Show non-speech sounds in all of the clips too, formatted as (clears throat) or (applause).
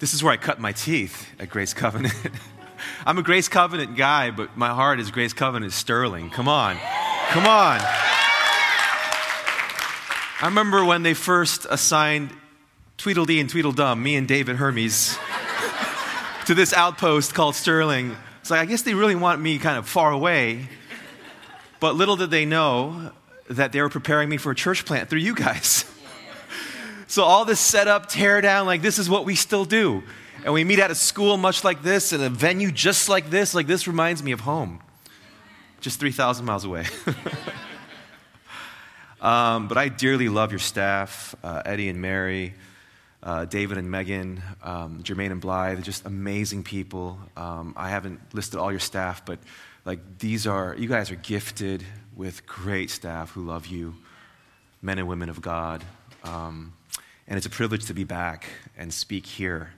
This is where I cut my teeth at Grace Covenant. (laughs) I'm a Grace Covenant guy, but my heart is Grace Covenant Sterling. Come on. Come on. I remember when they first assigned Tweedledee and Tweedledum, me and David Hermes, (laughs) to this outpost called Sterling. It's like, I guess they really want me kind of far away. But little did they know that they were preparing me for a church plant through you guys. (laughs) So all this setup, tear down, like this is what we still do. And we meet at a school much like this, in a venue just like this. Like this reminds me of home, just 3,000 miles away. (laughs) um, but I dearly love your staff, uh, Eddie and Mary, uh, David and Megan, um, Jermaine and Blythe, just amazing people. Um, I haven't listed all your staff, but like these are, you guys are gifted with great staff who love you, men and women of God. Um, and it's a privilege to be back and speak here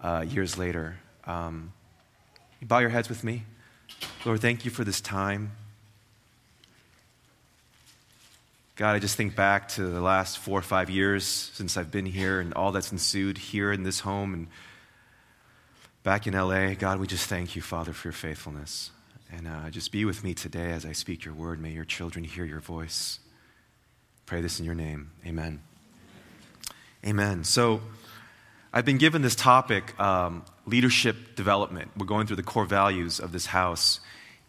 uh, years later. Um, you bow your heads with me. Lord, thank you for this time. God, I just think back to the last four or five years since I've been here and all that's ensued here in this home and back in LA. God, we just thank you, Father, for your faithfulness. And uh, just be with me today as I speak your word. May your children hear your voice. Pray this in your name. Amen. Amen. So, I've been given this topic, um, leadership development. We're going through the core values of this house.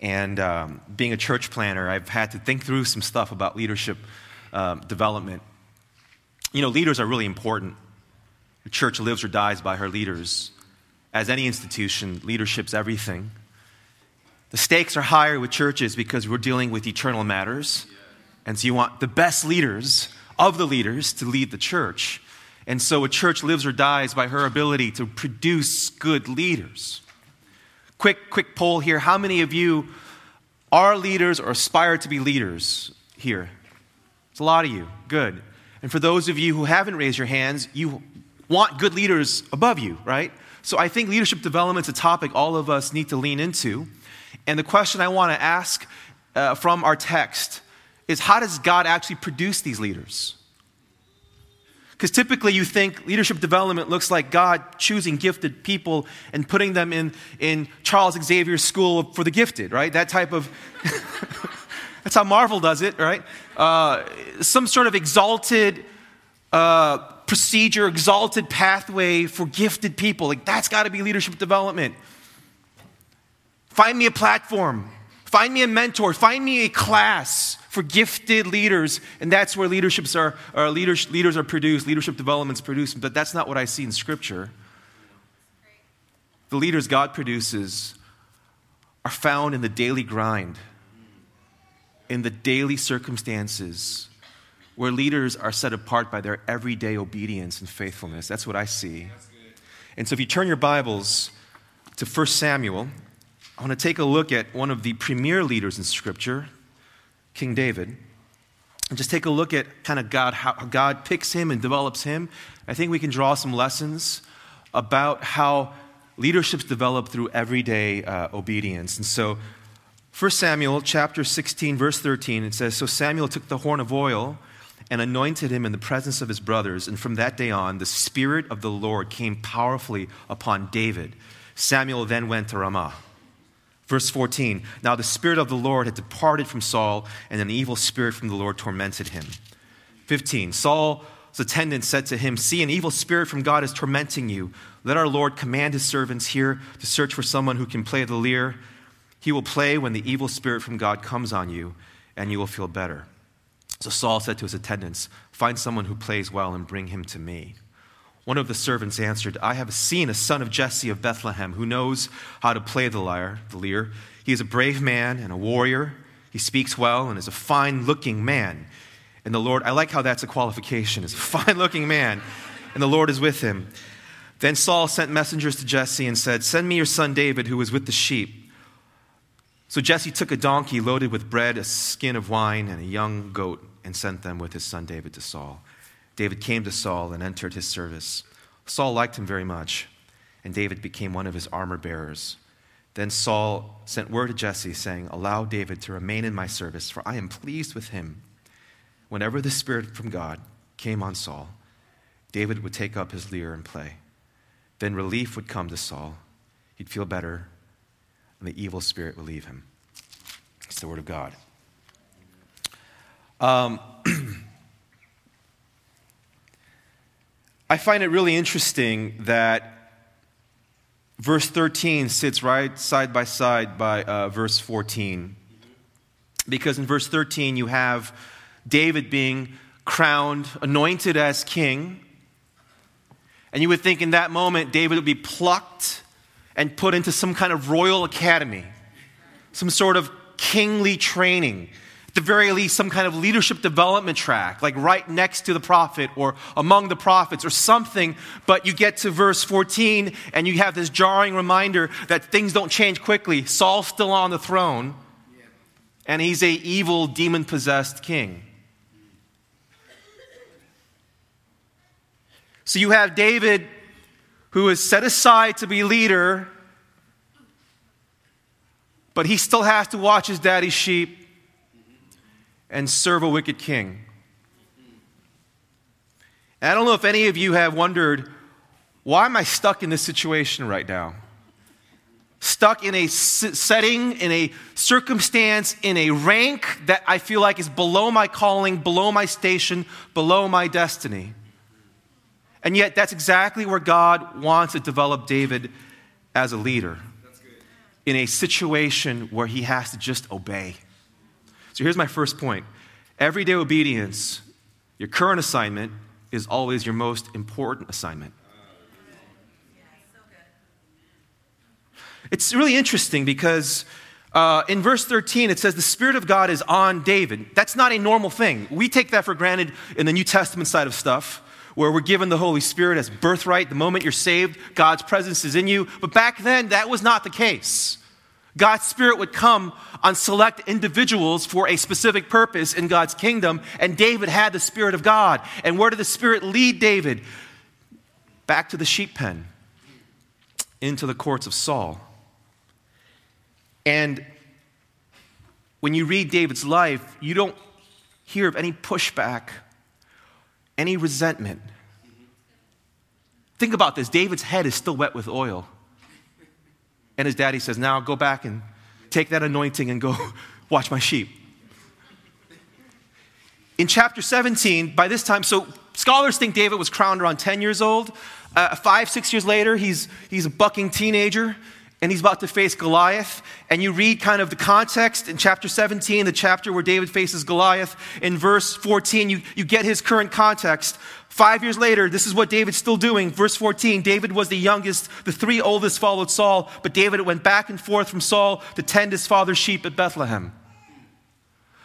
And um, being a church planner, I've had to think through some stuff about leadership um, development. You know, leaders are really important. The church lives or dies by her leaders. As any institution, leadership's everything. The stakes are higher with churches because we're dealing with eternal matters. And so you want the best leaders of the leaders to lead the church. And so a church lives or dies by her ability to produce good leaders. Quick, quick poll here. How many of you are leaders or aspire to be leaders here? It's a lot of you. Good. And for those of you who haven't raised your hands, you want good leaders above you, right? So I think leadership development is a topic all of us need to lean into. And the question I want to ask uh, from our text is how does God actually produce these leaders? Because typically you think leadership development looks like God choosing gifted people and putting them in, in Charles Xavier School for the Gifted, right? That type of. (laughs) that's how Marvel does it, right? Uh, some sort of exalted uh, procedure, exalted pathway for gifted people. Like, that's got to be leadership development. Find me a platform, find me a mentor, find me a class for gifted leaders, and that's where leaderships are, or leaders, leaders are produced, leadership development's produced, but that's not what I see in Scripture. The leaders God produces are found in the daily grind, in the daily circumstances where leaders are set apart by their everyday obedience and faithfulness. That's what I see. And so if you turn your Bibles to 1 Samuel, I want to take a look at one of the premier leaders in Scripture, King David, and just take a look at kind of God, how God picks him and develops him. I think we can draw some lessons about how leadership's developed through everyday uh, obedience. And so, 1 Samuel chapter 16, verse 13, it says, So Samuel took the horn of oil and anointed him in the presence of his brothers. And from that day on, the Spirit of the Lord came powerfully upon David. Samuel then went to Ramah. Verse 14 Now the Spirit of the Lord had departed from Saul, and an evil spirit from the Lord tormented him. 15 Saul's attendant said to him, See, an evil spirit from God is tormenting you. Let our Lord command his servants here to search for someone who can play the lyre. He will play when the evil spirit from God comes on you, and you will feel better. So Saul said to his attendants, Find someone who plays well and bring him to me. One of the servants answered, I have seen a son of Jesse of Bethlehem who knows how to play the lyre, the lyre. He is a brave man and a warrior. He speaks well and is a fine looking man. And the Lord, I like how that's a qualification, is a (laughs) fine looking man. And the Lord is with him. Then Saul sent messengers to Jesse and said, Send me your son David, who is with the sheep. So Jesse took a donkey loaded with bread, a skin of wine, and a young goat, and sent them with his son David to Saul. David came to Saul and entered his service. Saul liked him very much, and David became one of his armor bearers. Then Saul sent word to Jesse, saying, Allow David to remain in my service, for I am pleased with him. Whenever the Spirit from God came on Saul, David would take up his lyre and play. then relief would come to Saul. He'd feel better, and the evil spirit would leave him. It's the word of God. Um, (clears throat) I find it really interesting that verse 13 sits right side by side by uh, verse 14. Because in verse 13, you have David being crowned, anointed as king. And you would think in that moment, David would be plucked and put into some kind of royal academy, some sort of kingly training the very least, some kind of leadership development track, like right next to the prophet or among the prophets or something. But you get to verse 14 and you have this jarring reminder that things don't change quickly. Saul's still on the throne, and he's a evil, demon possessed king. So you have David, who is set aside to be leader, but he still has to watch his daddy's sheep and serve a wicked king. And I don't know if any of you have wondered why am I stuck in this situation right now? Stuck in a setting, in a circumstance, in a rank that I feel like is below my calling, below my station, below my destiny. And yet, that's exactly where God wants to develop David as a leader in a situation where he has to just obey. So here's my first point everyday obedience, your current assignment, is always your most important assignment. It's really interesting because uh, in verse 13 it says the Spirit of God is on David. That's not a normal thing. We take that for granted in the New Testament side of stuff, where we're given the Holy Spirit as birthright. The moment you're saved, God's presence is in you. But back then, that was not the case. God's Spirit would come on select individuals for a specific purpose in God's kingdom, and David had the Spirit of God. And where did the Spirit lead David? Back to the sheep pen, into the courts of Saul. And when you read David's life, you don't hear of any pushback, any resentment. Think about this David's head is still wet with oil. And his daddy says, Now go back and take that anointing and go (laughs) watch my sheep. In chapter 17, by this time, so scholars think David was crowned around 10 years old. Uh, five, six years later, he's, he's a bucking teenager and he's about to face Goliath. And you read kind of the context in chapter 17, the chapter where David faces Goliath. In verse 14, you, you get his current context. Five years later, this is what David's still doing. Verse 14 David was the youngest, the three oldest followed Saul, but David went back and forth from Saul to tend his father's sheep at Bethlehem.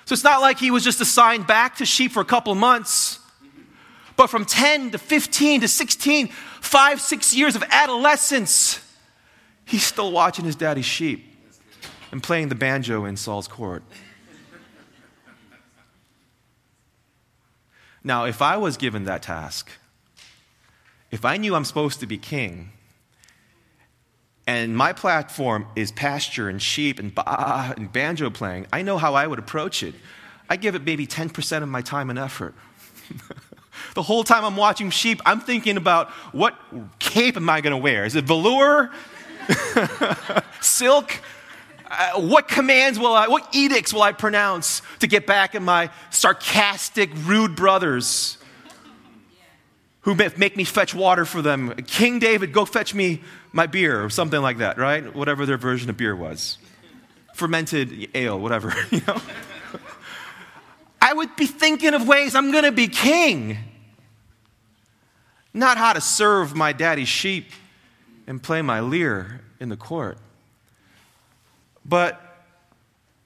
So it's not like he was just assigned back to sheep for a couple months, but from 10 to 15 to 16, five, six years of adolescence He's still watching his daddy's sheep and playing the banjo in Saul's court. Now, if I was given that task, if I knew I'm supposed to be king, and my platform is pasture and sheep and, bah, and banjo playing, I know how I would approach it. I give it maybe 10% of my time and effort. (laughs) the whole time I'm watching sheep, I'm thinking about what cape am I going to wear? Is it velour? (laughs) Silk? Uh, what commands will I, what edicts will I pronounce to get back at my sarcastic, rude brothers who make me fetch water for them? King David, go fetch me my beer, or something like that, right? Whatever their version of beer was. Fermented ale, whatever, (laughs) you know? I would be thinking of ways I'm going to be king, not how to serve my daddy's sheep and play my lyre in the court. But,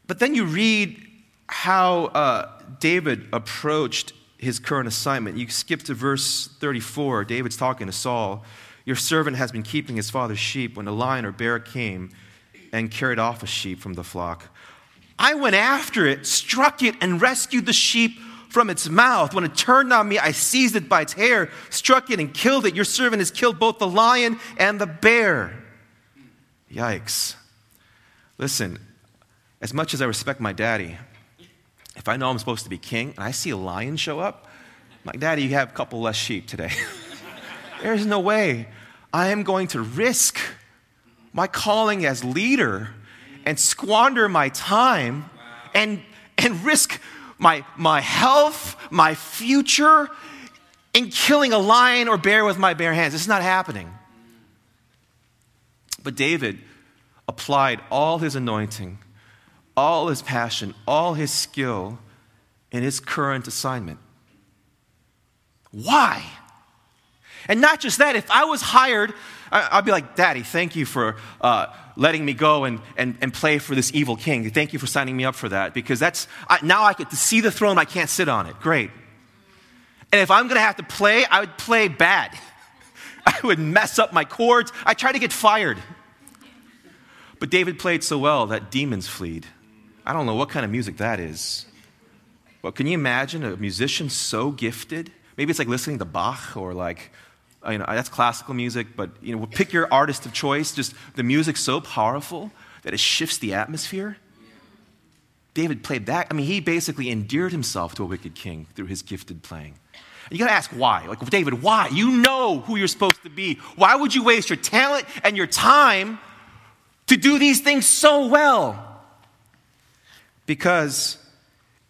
but then you read how uh, David approached his current assignment. You skip to verse 34. David's talking to Saul. Your servant has been keeping his father's sheep when a lion or bear came and carried off a sheep from the flock. I went after it, struck it, and rescued the sheep from its mouth. When it turned on me, I seized it by its hair, struck it, and killed it. Your servant has killed both the lion and the bear. Yikes. Listen, as much as I respect my daddy, if I know I'm supposed to be king and I see a lion show up, I'm like, Daddy, you have a couple less sheep today. (laughs) There's no way I am going to risk my calling as leader and squander my time and, and risk my, my health, my future, in killing a lion or bear with my bare hands. Is not happening. But David applied all his anointing, all his passion, all his skill in his current assignment. Why? And not just that, if I was hired, I'd be like, Daddy, thank you for uh, letting me go and, and, and play for this evil king. Thank you for signing me up for that because that's, I, now I get to see the throne, I can't sit on it. Great. And if I'm going to have to play, I would play bad. (laughs) I would mess up my chords. I try to get fired. But David played so well that demons fled. I don't know what kind of music that is. But can you imagine a musician so gifted? Maybe it's like listening to Bach or like, Uh, you know, that's classical music, but you know, pick your artist of choice. Just the music so powerful that it shifts the atmosphere. David played that. I mean, he basically endeared himself to a wicked king through his gifted playing. You got to ask why. Like, David, why? You know who you're supposed to be. Why would you waste your talent and your time to do these things so well? Because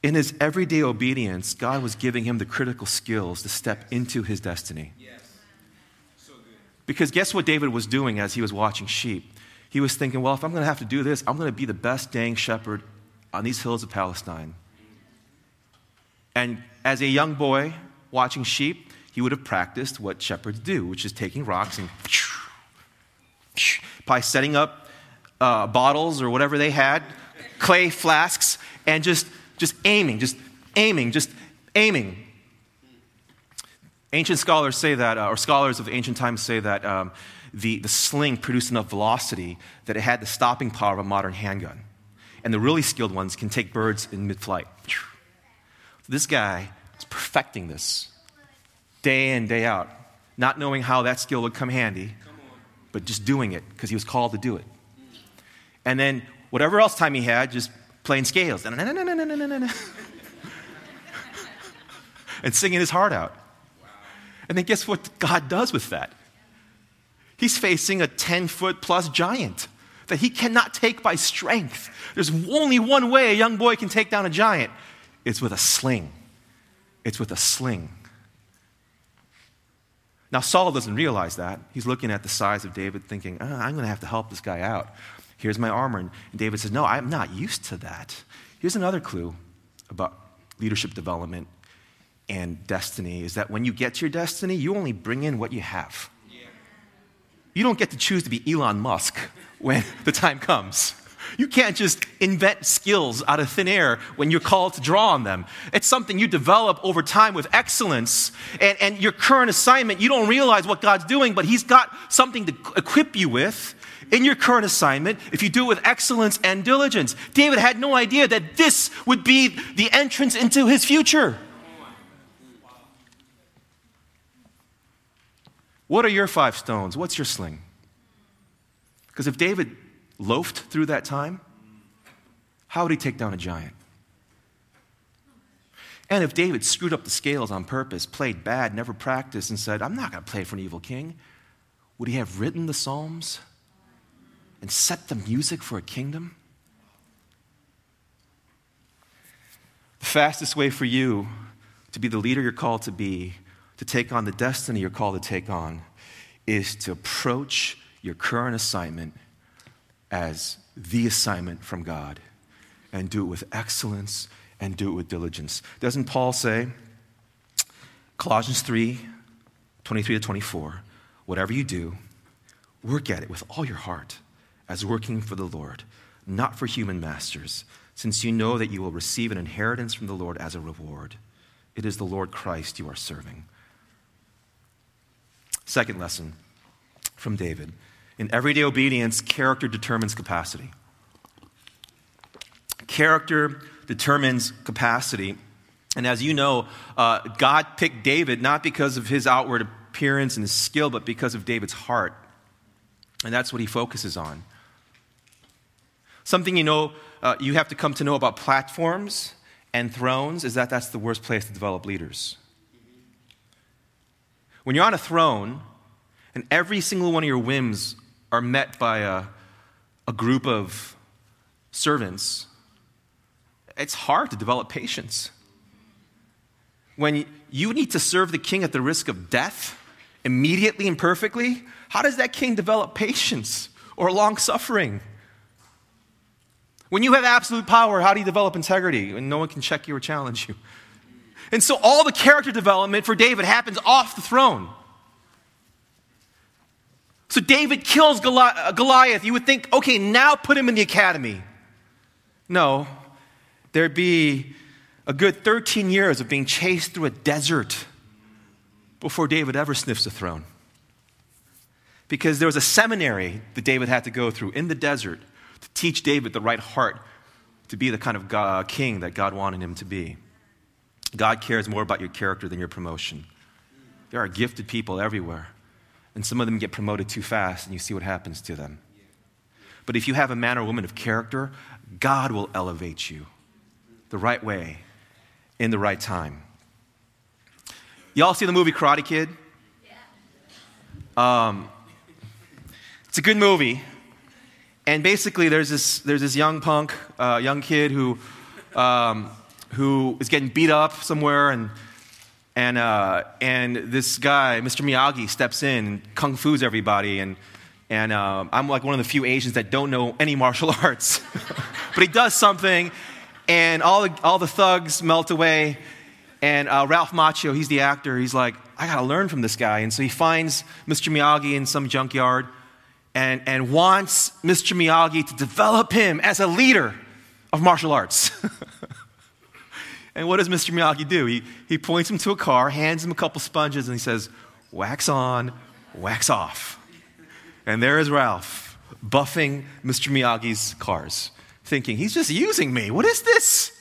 in his everyday obedience, God was giving him the critical skills to step into his destiny. Because guess what David was doing as he was watching sheep? He was thinking, well, if I'm going to have to do this, I'm going to be the best dang shepherd on these hills of Palestine. And as a young boy watching sheep, he would have practiced what shepherds do, which is taking rocks and by setting up uh, bottles or whatever they had, clay flasks, and just, just aiming, just aiming, just aiming. Ancient scholars say that, uh, or scholars of ancient times say that um, the, the sling produced enough velocity that it had the stopping power of a modern handgun. And the really skilled ones can take birds in mid flight. This guy is perfecting this day in, day out, not knowing how that skill would come handy, but just doing it because he was called to do it. And then whatever else time he had, just playing scales (laughs) and singing his heart out. And then guess what God does with that? He's facing a 10 foot plus giant that he cannot take by strength. There's only one way a young boy can take down a giant it's with a sling. It's with a sling. Now, Saul doesn't realize that. He's looking at the size of David, thinking, oh, I'm going to have to help this guy out. Here's my armor. And David says, No, I'm not used to that. Here's another clue about leadership development and destiny is that when you get to your destiny, you only bring in what you have. You don't get to choose to be Elon Musk when (laughs) the time comes. You can't just invent skills out of thin air when you're called to draw on them. It's something you develop over time with excellence. And, and your current assignment, you don't realize what God's doing, but He's got something to equip you with in your current assignment if you do it with excellence and diligence. David had no idea that this would be the entrance into his future. What are your five stones? What's your sling? Because if David loafed through that time, how would he take down a giant? And if David screwed up the scales on purpose, played bad, never practiced, and said, I'm not going to play for an evil king, would he have written the Psalms and set the music for a kingdom? The fastest way for you to be the leader you're called to be, to take on the destiny you're called to take on, is to approach your current assignment as the assignment from God and do it with excellence and do it with diligence. Doesn't Paul say, Colossians 3 23 to 24, whatever you do, work at it with all your heart as working for the Lord, not for human masters, since you know that you will receive an inheritance from the Lord as a reward. It is the Lord Christ you are serving. Second lesson from David in everyday obedience, character determines capacity. Character determines capacity. And as you know, uh, God picked David not because of his outward appearance and his skill, but because of David's heart. And that's what he focuses on. Something you know, uh, you have to come to know about platforms and thrones is that that's the worst place to develop leaders. When you're on a throne, and every single one of your whims are met by a, a group of servants, it's hard to develop patience. When you need to serve the king at the risk of death, immediately and perfectly, how does that king develop patience or long suffering? When you have absolute power, how do you develop integrity? When no one can check you or challenge you. And so all the character development for David happens off the throne. So David kills uh, Goliath. You would think, okay, now put him in the academy. No, there'd be a good 13 years of being chased through a desert before David ever sniffs a throne. Because there was a seminary that David had to go through in the desert to teach David the right heart to be the kind of God, king that God wanted him to be. God cares more about your character than your promotion. There are gifted people everywhere and some of them get promoted too fast, and you see what happens to them. But if you have a man or woman of character, God will elevate you the right way in the right time. Y'all see the movie Karate Kid? Um, it's a good movie. And basically, there's this, there's this young punk, uh, young kid who, um, who is getting beat up somewhere, and and, uh, and this guy, Mr. Miyagi, steps in and kung fu's everybody. And, and uh, I'm like one of the few Asians that don't know any martial (laughs) arts. (laughs) but he does something, and all the, all the thugs melt away. And uh, Ralph Macchio, he's the actor, he's like, I gotta learn from this guy. And so he finds Mr. Miyagi in some junkyard and, and wants Mr. Miyagi to develop him as a leader of martial arts. (laughs) And what does Mr. Miyagi do? He, he points him to a car, hands him a couple sponges, and he says, Wax on, wax off. And there is Ralph buffing Mr. Miyagi's cars, thinking, He's just using me. What is this?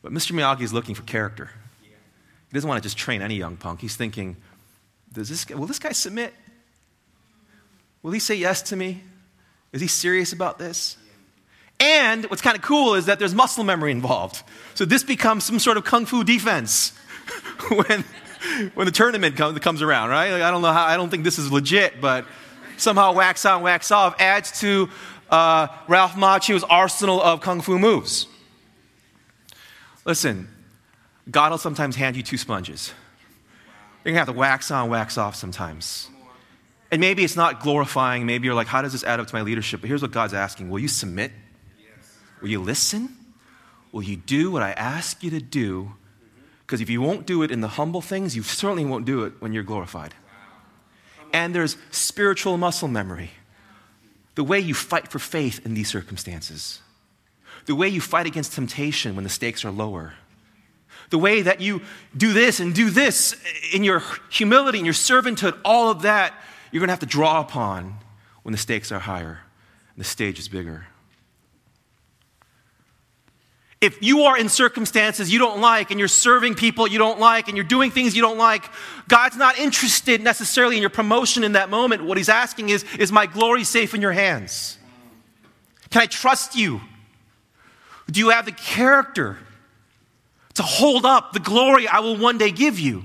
But Mr. Miyagi is looking for character. He doesn't want to just train any young punk. He's thinking, Does this, will this guy submit? Will he say yes to me? Is he serious about this? And what's kind of cool is that there's muscle memory involved. So this becomes some sort of kung fu defense (laughs) when, when the tournament comes, comes around, right? Like, I don't know how, I don't think this is legit, but somehow wax on, wax off adds to uh, Ralph Macchio's arsenal of kung fu moves. Listen, God will sometimes hand you two sponges. You're gonna have to wax on, wax off sometimes. And maybe it's not glorifying. Maybe you're like, how does this add up to my leadership? But here's what God's asking Will you submit? Will you listen? Will you do what I ask you to do? Because if you won't do it in the humble things, you certainly won't do it when you're glorified. And there's spiritual muscle memory. The way you fight for faith in these circumstances, the way you fight against temptation when the stakes are lower, the way that you do this and do this in your humility and your servanthood, all of that you're going to have to draw upon when the stakes are higher and the stage is bigger. If you are in circumstances you don't like and you're serving people you don't like and you're doing things you don't like, God's not interested necessarily in your promotion in that moment. What He's asking is, is my glory safe in your hands? Can I trust you? Do you have the character to hold up the glory I will one day give you?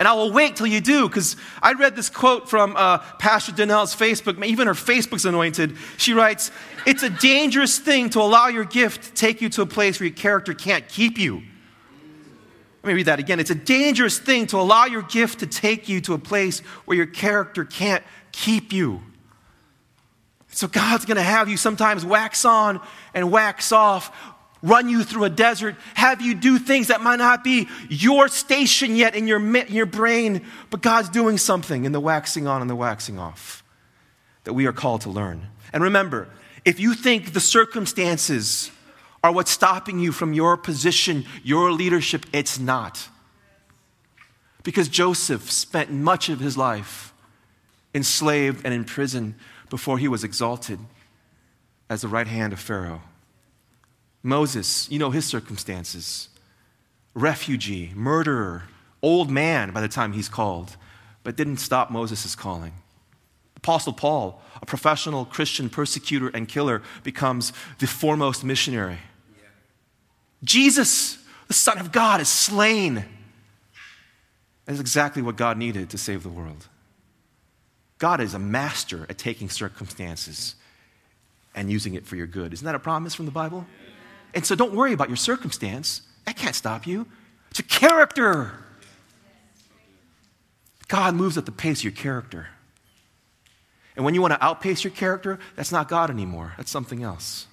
And I will wait till you do, because I read this quote from uh, Pastor Danelle's Facebook. Even her Facebook's anointed. She writes, It's a dangerous thing to allow your gift to take you to a place where your character can't keep you. Let me read that again. It's a dangerous thing to allow your gift to take you to a place where your character can't keep you. So God's going to have you sometimes wax on and wax off run you through a desert, have you do things that might not be your station yet in your, in your brain, but God's doing something in the waxing on and the waxing off that we are called to learn. And remember, if you think the circumstances are what's stopping you from your position, your leadership, it's not. Because Joseph spent much of his life enslaved and in prison before he was exalted as the right hand of Pharaoh. Moses, you know his circumstances refugee, murderer, old man by the time he's called, but didn't stop Moses' calling. Apostle Paul, a professional Christian persecutor and killer, becomes the foremost missionary. Jesus, the Son of God, is slain. That's exactly what God needed to save the world. God is a master at taking circumstances and using it for your good. Isn't that a promise from the Bible? And so don't worry about your circumstance. That can't stop you. It's a character. God moves at the pace of your character. And when you want to outpace your character, that's not God anymore. That's something else.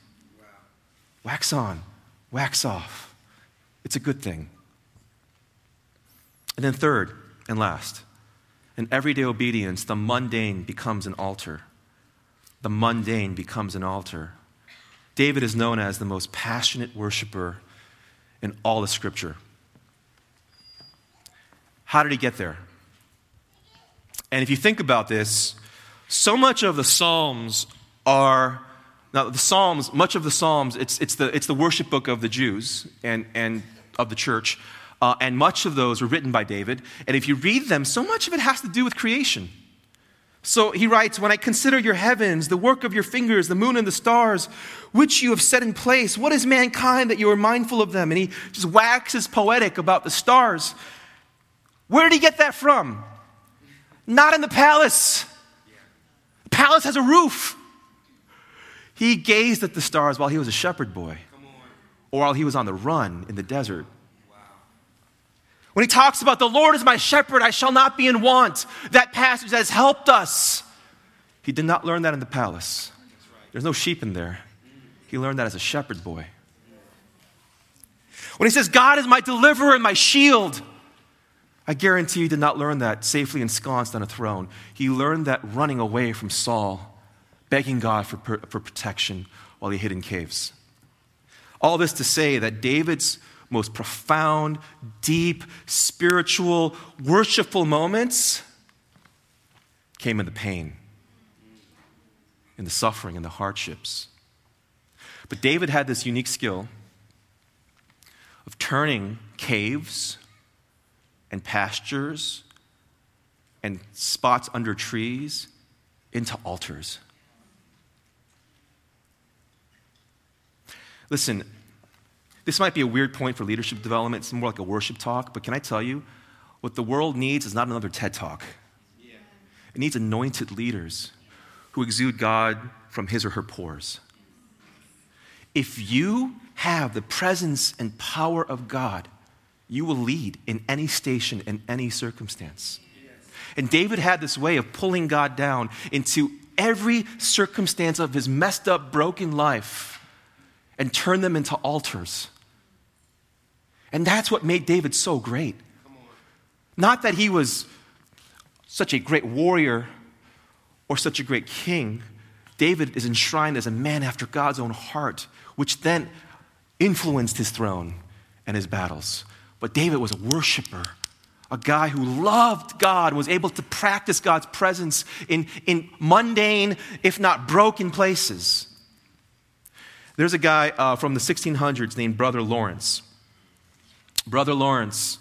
Wax on, wax off. It's a good thing. And then, third and last, in everyday obedience, the mundane becomes an altar. The mundane becomes an altar. David is known as the most passionate worshiper in all of Scripture. How did he get there? And if you think about this, so much of the Psalms are now the Psalms, much of the Psalms, it's, it's, the, it's the worship book of the Jews and, and of the church. Uh, and much of those were written by David. And if you read them, so much of it has to do with creation. So he writes, When I consider your heavens, the work of your fingers, the moon and the stars, which you have set in place, what is mankind that you are mindful of them? And he just waxes poetic about the stars. Where did he get that from? Not in the palace. The palace has a roof. He gazed at the stars while he was a shepherd boy or while he was on the run in the desert. When he talks about the Lord is my shepherd, I shall not be in want, that passage has helped us. He did not learn that in the palace. There's no sheep in there. He learned that as a shepherd boy. When he says, God is my deliverer and my shield, I guarantee he did not learn that safely ensconced on a throne. He learned that running away from Saul, begging God for, for protection while he hid in caves. All this to say that David's most profound, deep, spiritual, worshipful moments came in the pain, in the suffering, in the hardships. But David had this unique skill of turning caves and pastures and spots under trees into altars. Listen, this might be a weird point for leadership development. It's more like a worship talk, but can I tell you, what the world needs is not another TED talk. It needs anointed leaders who exude God from his or her pores. If you have the presence and power of God, you will lead in any station, in any circumstance. And David had this way of pulling God down into every circumstance of his messed up, broken life and turn them into altars. And that's what made David so great. Not that he was such a great warrior or such a great king. David is enshrined as a man after God's own heart, which then influenced his throne and his battles. But David was a worshiper, a guy who loved God, was able to practice God's presence in, in mundane, if not broken places. There's a guy uh, from the 1600s named Brother Lawrence. Brother Lawrence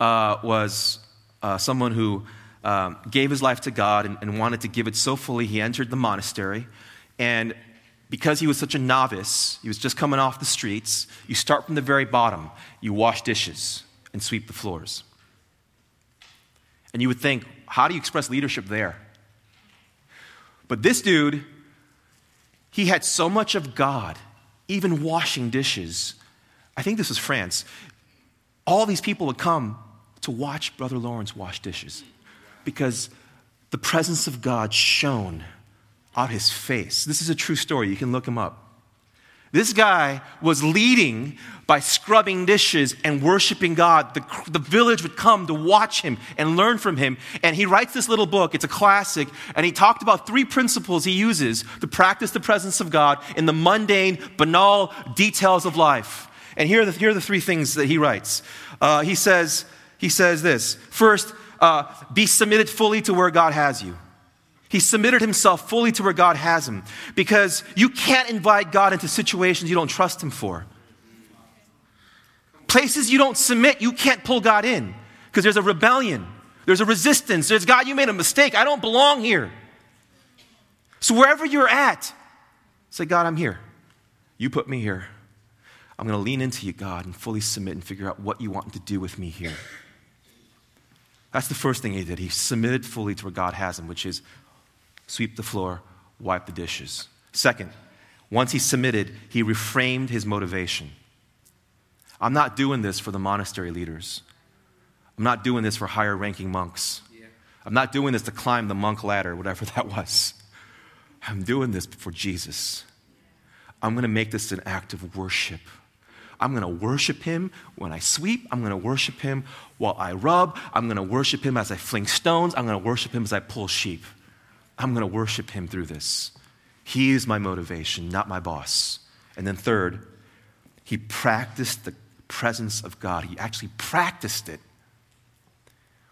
uh, was uh, someone who um, gave his life to God and, and wanted to give it so fully, he entered the monastery. And because he was such a novice, he was just coming off the streets, you start from the very bottom. You wash dishes and sweep the floors. And you would think, how do you express leadership there? But this dude, he had so much of God even washing dishes. I think this was France. All these people would come to watch Brother Lawrence wash dishes because the presence of God shone out his face. This is a true story. You can look him up. This guy was leading by scrubbing dishes and worshiping God. The, the village would come to watch him and learn from him. And he writes this little book. It's a classic. And he talked about three principles he uses to practice the presence of God in the mundane, banal details of life. And here are the, here are the three things that he writes. Uh, he, says, he says this First, uh, be submitted fully to where God has you. He submitted himself fully to where God has him because you can't invite God into situations you don't trust him for. Places you don't submit, you can't pull God in because there's a rebellion, there's a resistance, there's God, you made a mistake. I don't belong here. So wherever you're at, say, God, I'm here. You put me here. I'm going to lean into you, God, and fully submit and figure out what you want to do with me here. That's the first thing he did. He submitted fully to where God has him, which is sweep the floor, wipe the dishes. Second, once he submitted, he reframed his motivation. I'm not doing this for the monastery leaders. I'm not doing this for higher ranking monks. I'm not doing this to climb the monk ladder, whatever (laughs) that was. I'm doing this for Jesus. I'm going to make this an act of worship. I'm going to worship him when I sweep. I'm going to worship him while I rub. I'm going to worship him as I fling stones. I'm going to worship him as I pull sheep. I'm going to worship him through this. He is my motivation, not my boss. And then, third, he practiced the presence of God. He actually practiced it,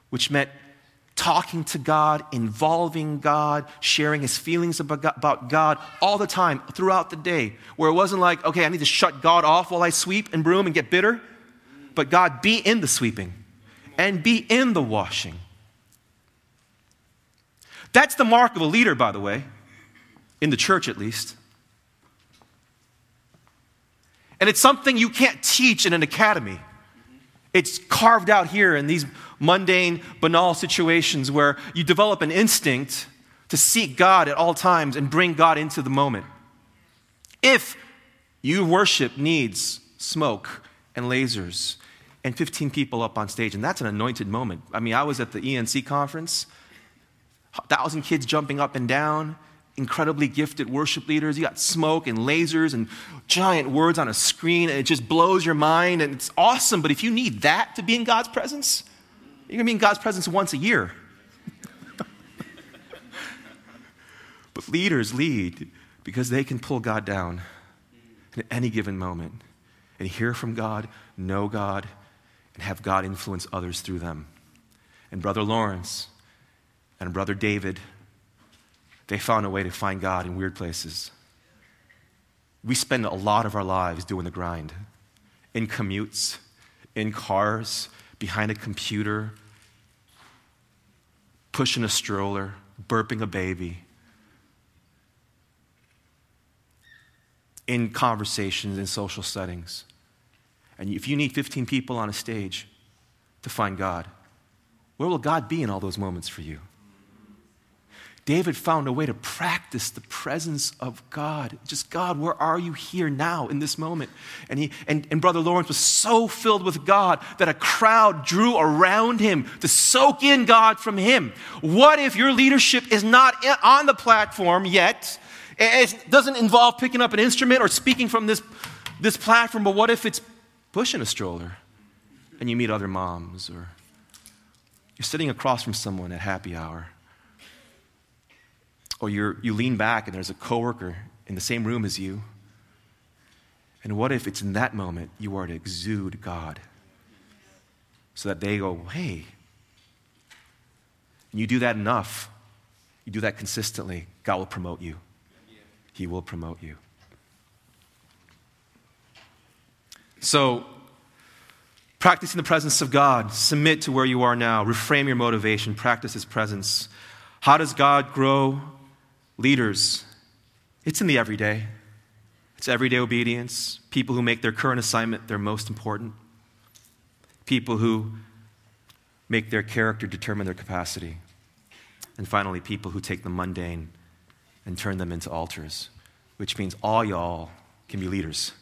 which meant talking to God, involving God, sharing his feelings about God all the time throughout the day, where it wasn't like, okay, I need to shut God off while I sweep and broom and get bitter, but God, be in the sweeping and be in the washing. That's the mark of a leader, by the way, in the church at least. And it's something you can't teach in an academy. It's carved out here in these mundane, banal situations where you develop an instinct to seek God at all times and bring God into the moment. If you worship needs smoke and lasers and 15 people up on stage, and that's an anointed moment. I mean, I was at the ENC conference, 1,000 kids jumping up and down, incredibly gifted worship leaders. You got smoke and lasers and giant words on a screen, and it just blows your mind, and it's awesome. But if you need that to be in God's presence, you're going to be in God's presence once a year. (laughs) but leaders lead because they can pull God down at any given moment and hear from God, know God, and have God influence others through them. And Brother Lawrence and Brother David, they found a way to find God in weird places. We spend a lot of our lives doing the grind in commutes, in cars, behind a computer, pushing a stroller, burping a baby, in conversations, in social settings. And if you need 15 people on a stage to find God, where will God be in all those moments for you? David found a way to practice the presence of God. Just, God, where are you here now in this moment? And, he, and, and Brother Lawrence was so filled with God that a crowd drew around him to soak in God from him. What if your leadership is not on the platform yet? It doesn't involve picking up an instrument or speaking from this, this platform, but what if it's pushing a stroller and you meet other moms or you're sitting across from someone at happy hour? Or you you lean back and there's a coworker in the same room as you. And what if it's in that moment you are to exude God so that they go, hey, and you do that enough, you do that consistently, God will promote you. He will promote you. So, practicing the presence of God, submit to where you are now, reframe your motivation, practice His presence. How does God grow Leaders, it's in the everyday. It's everyday obedience. People who make their current assignment their most important. People who make their character determine their capacity. And finally, people who take the mundane and turn them into altars, which means all y'all can be leaders.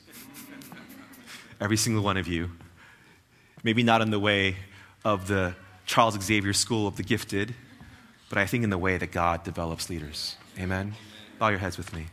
(laughs) Every single one of you. Maybe not in the way of the Charles Xavier School of the Gifted, but I think in the way that God develops leaders. Amen. Bow your heads with me.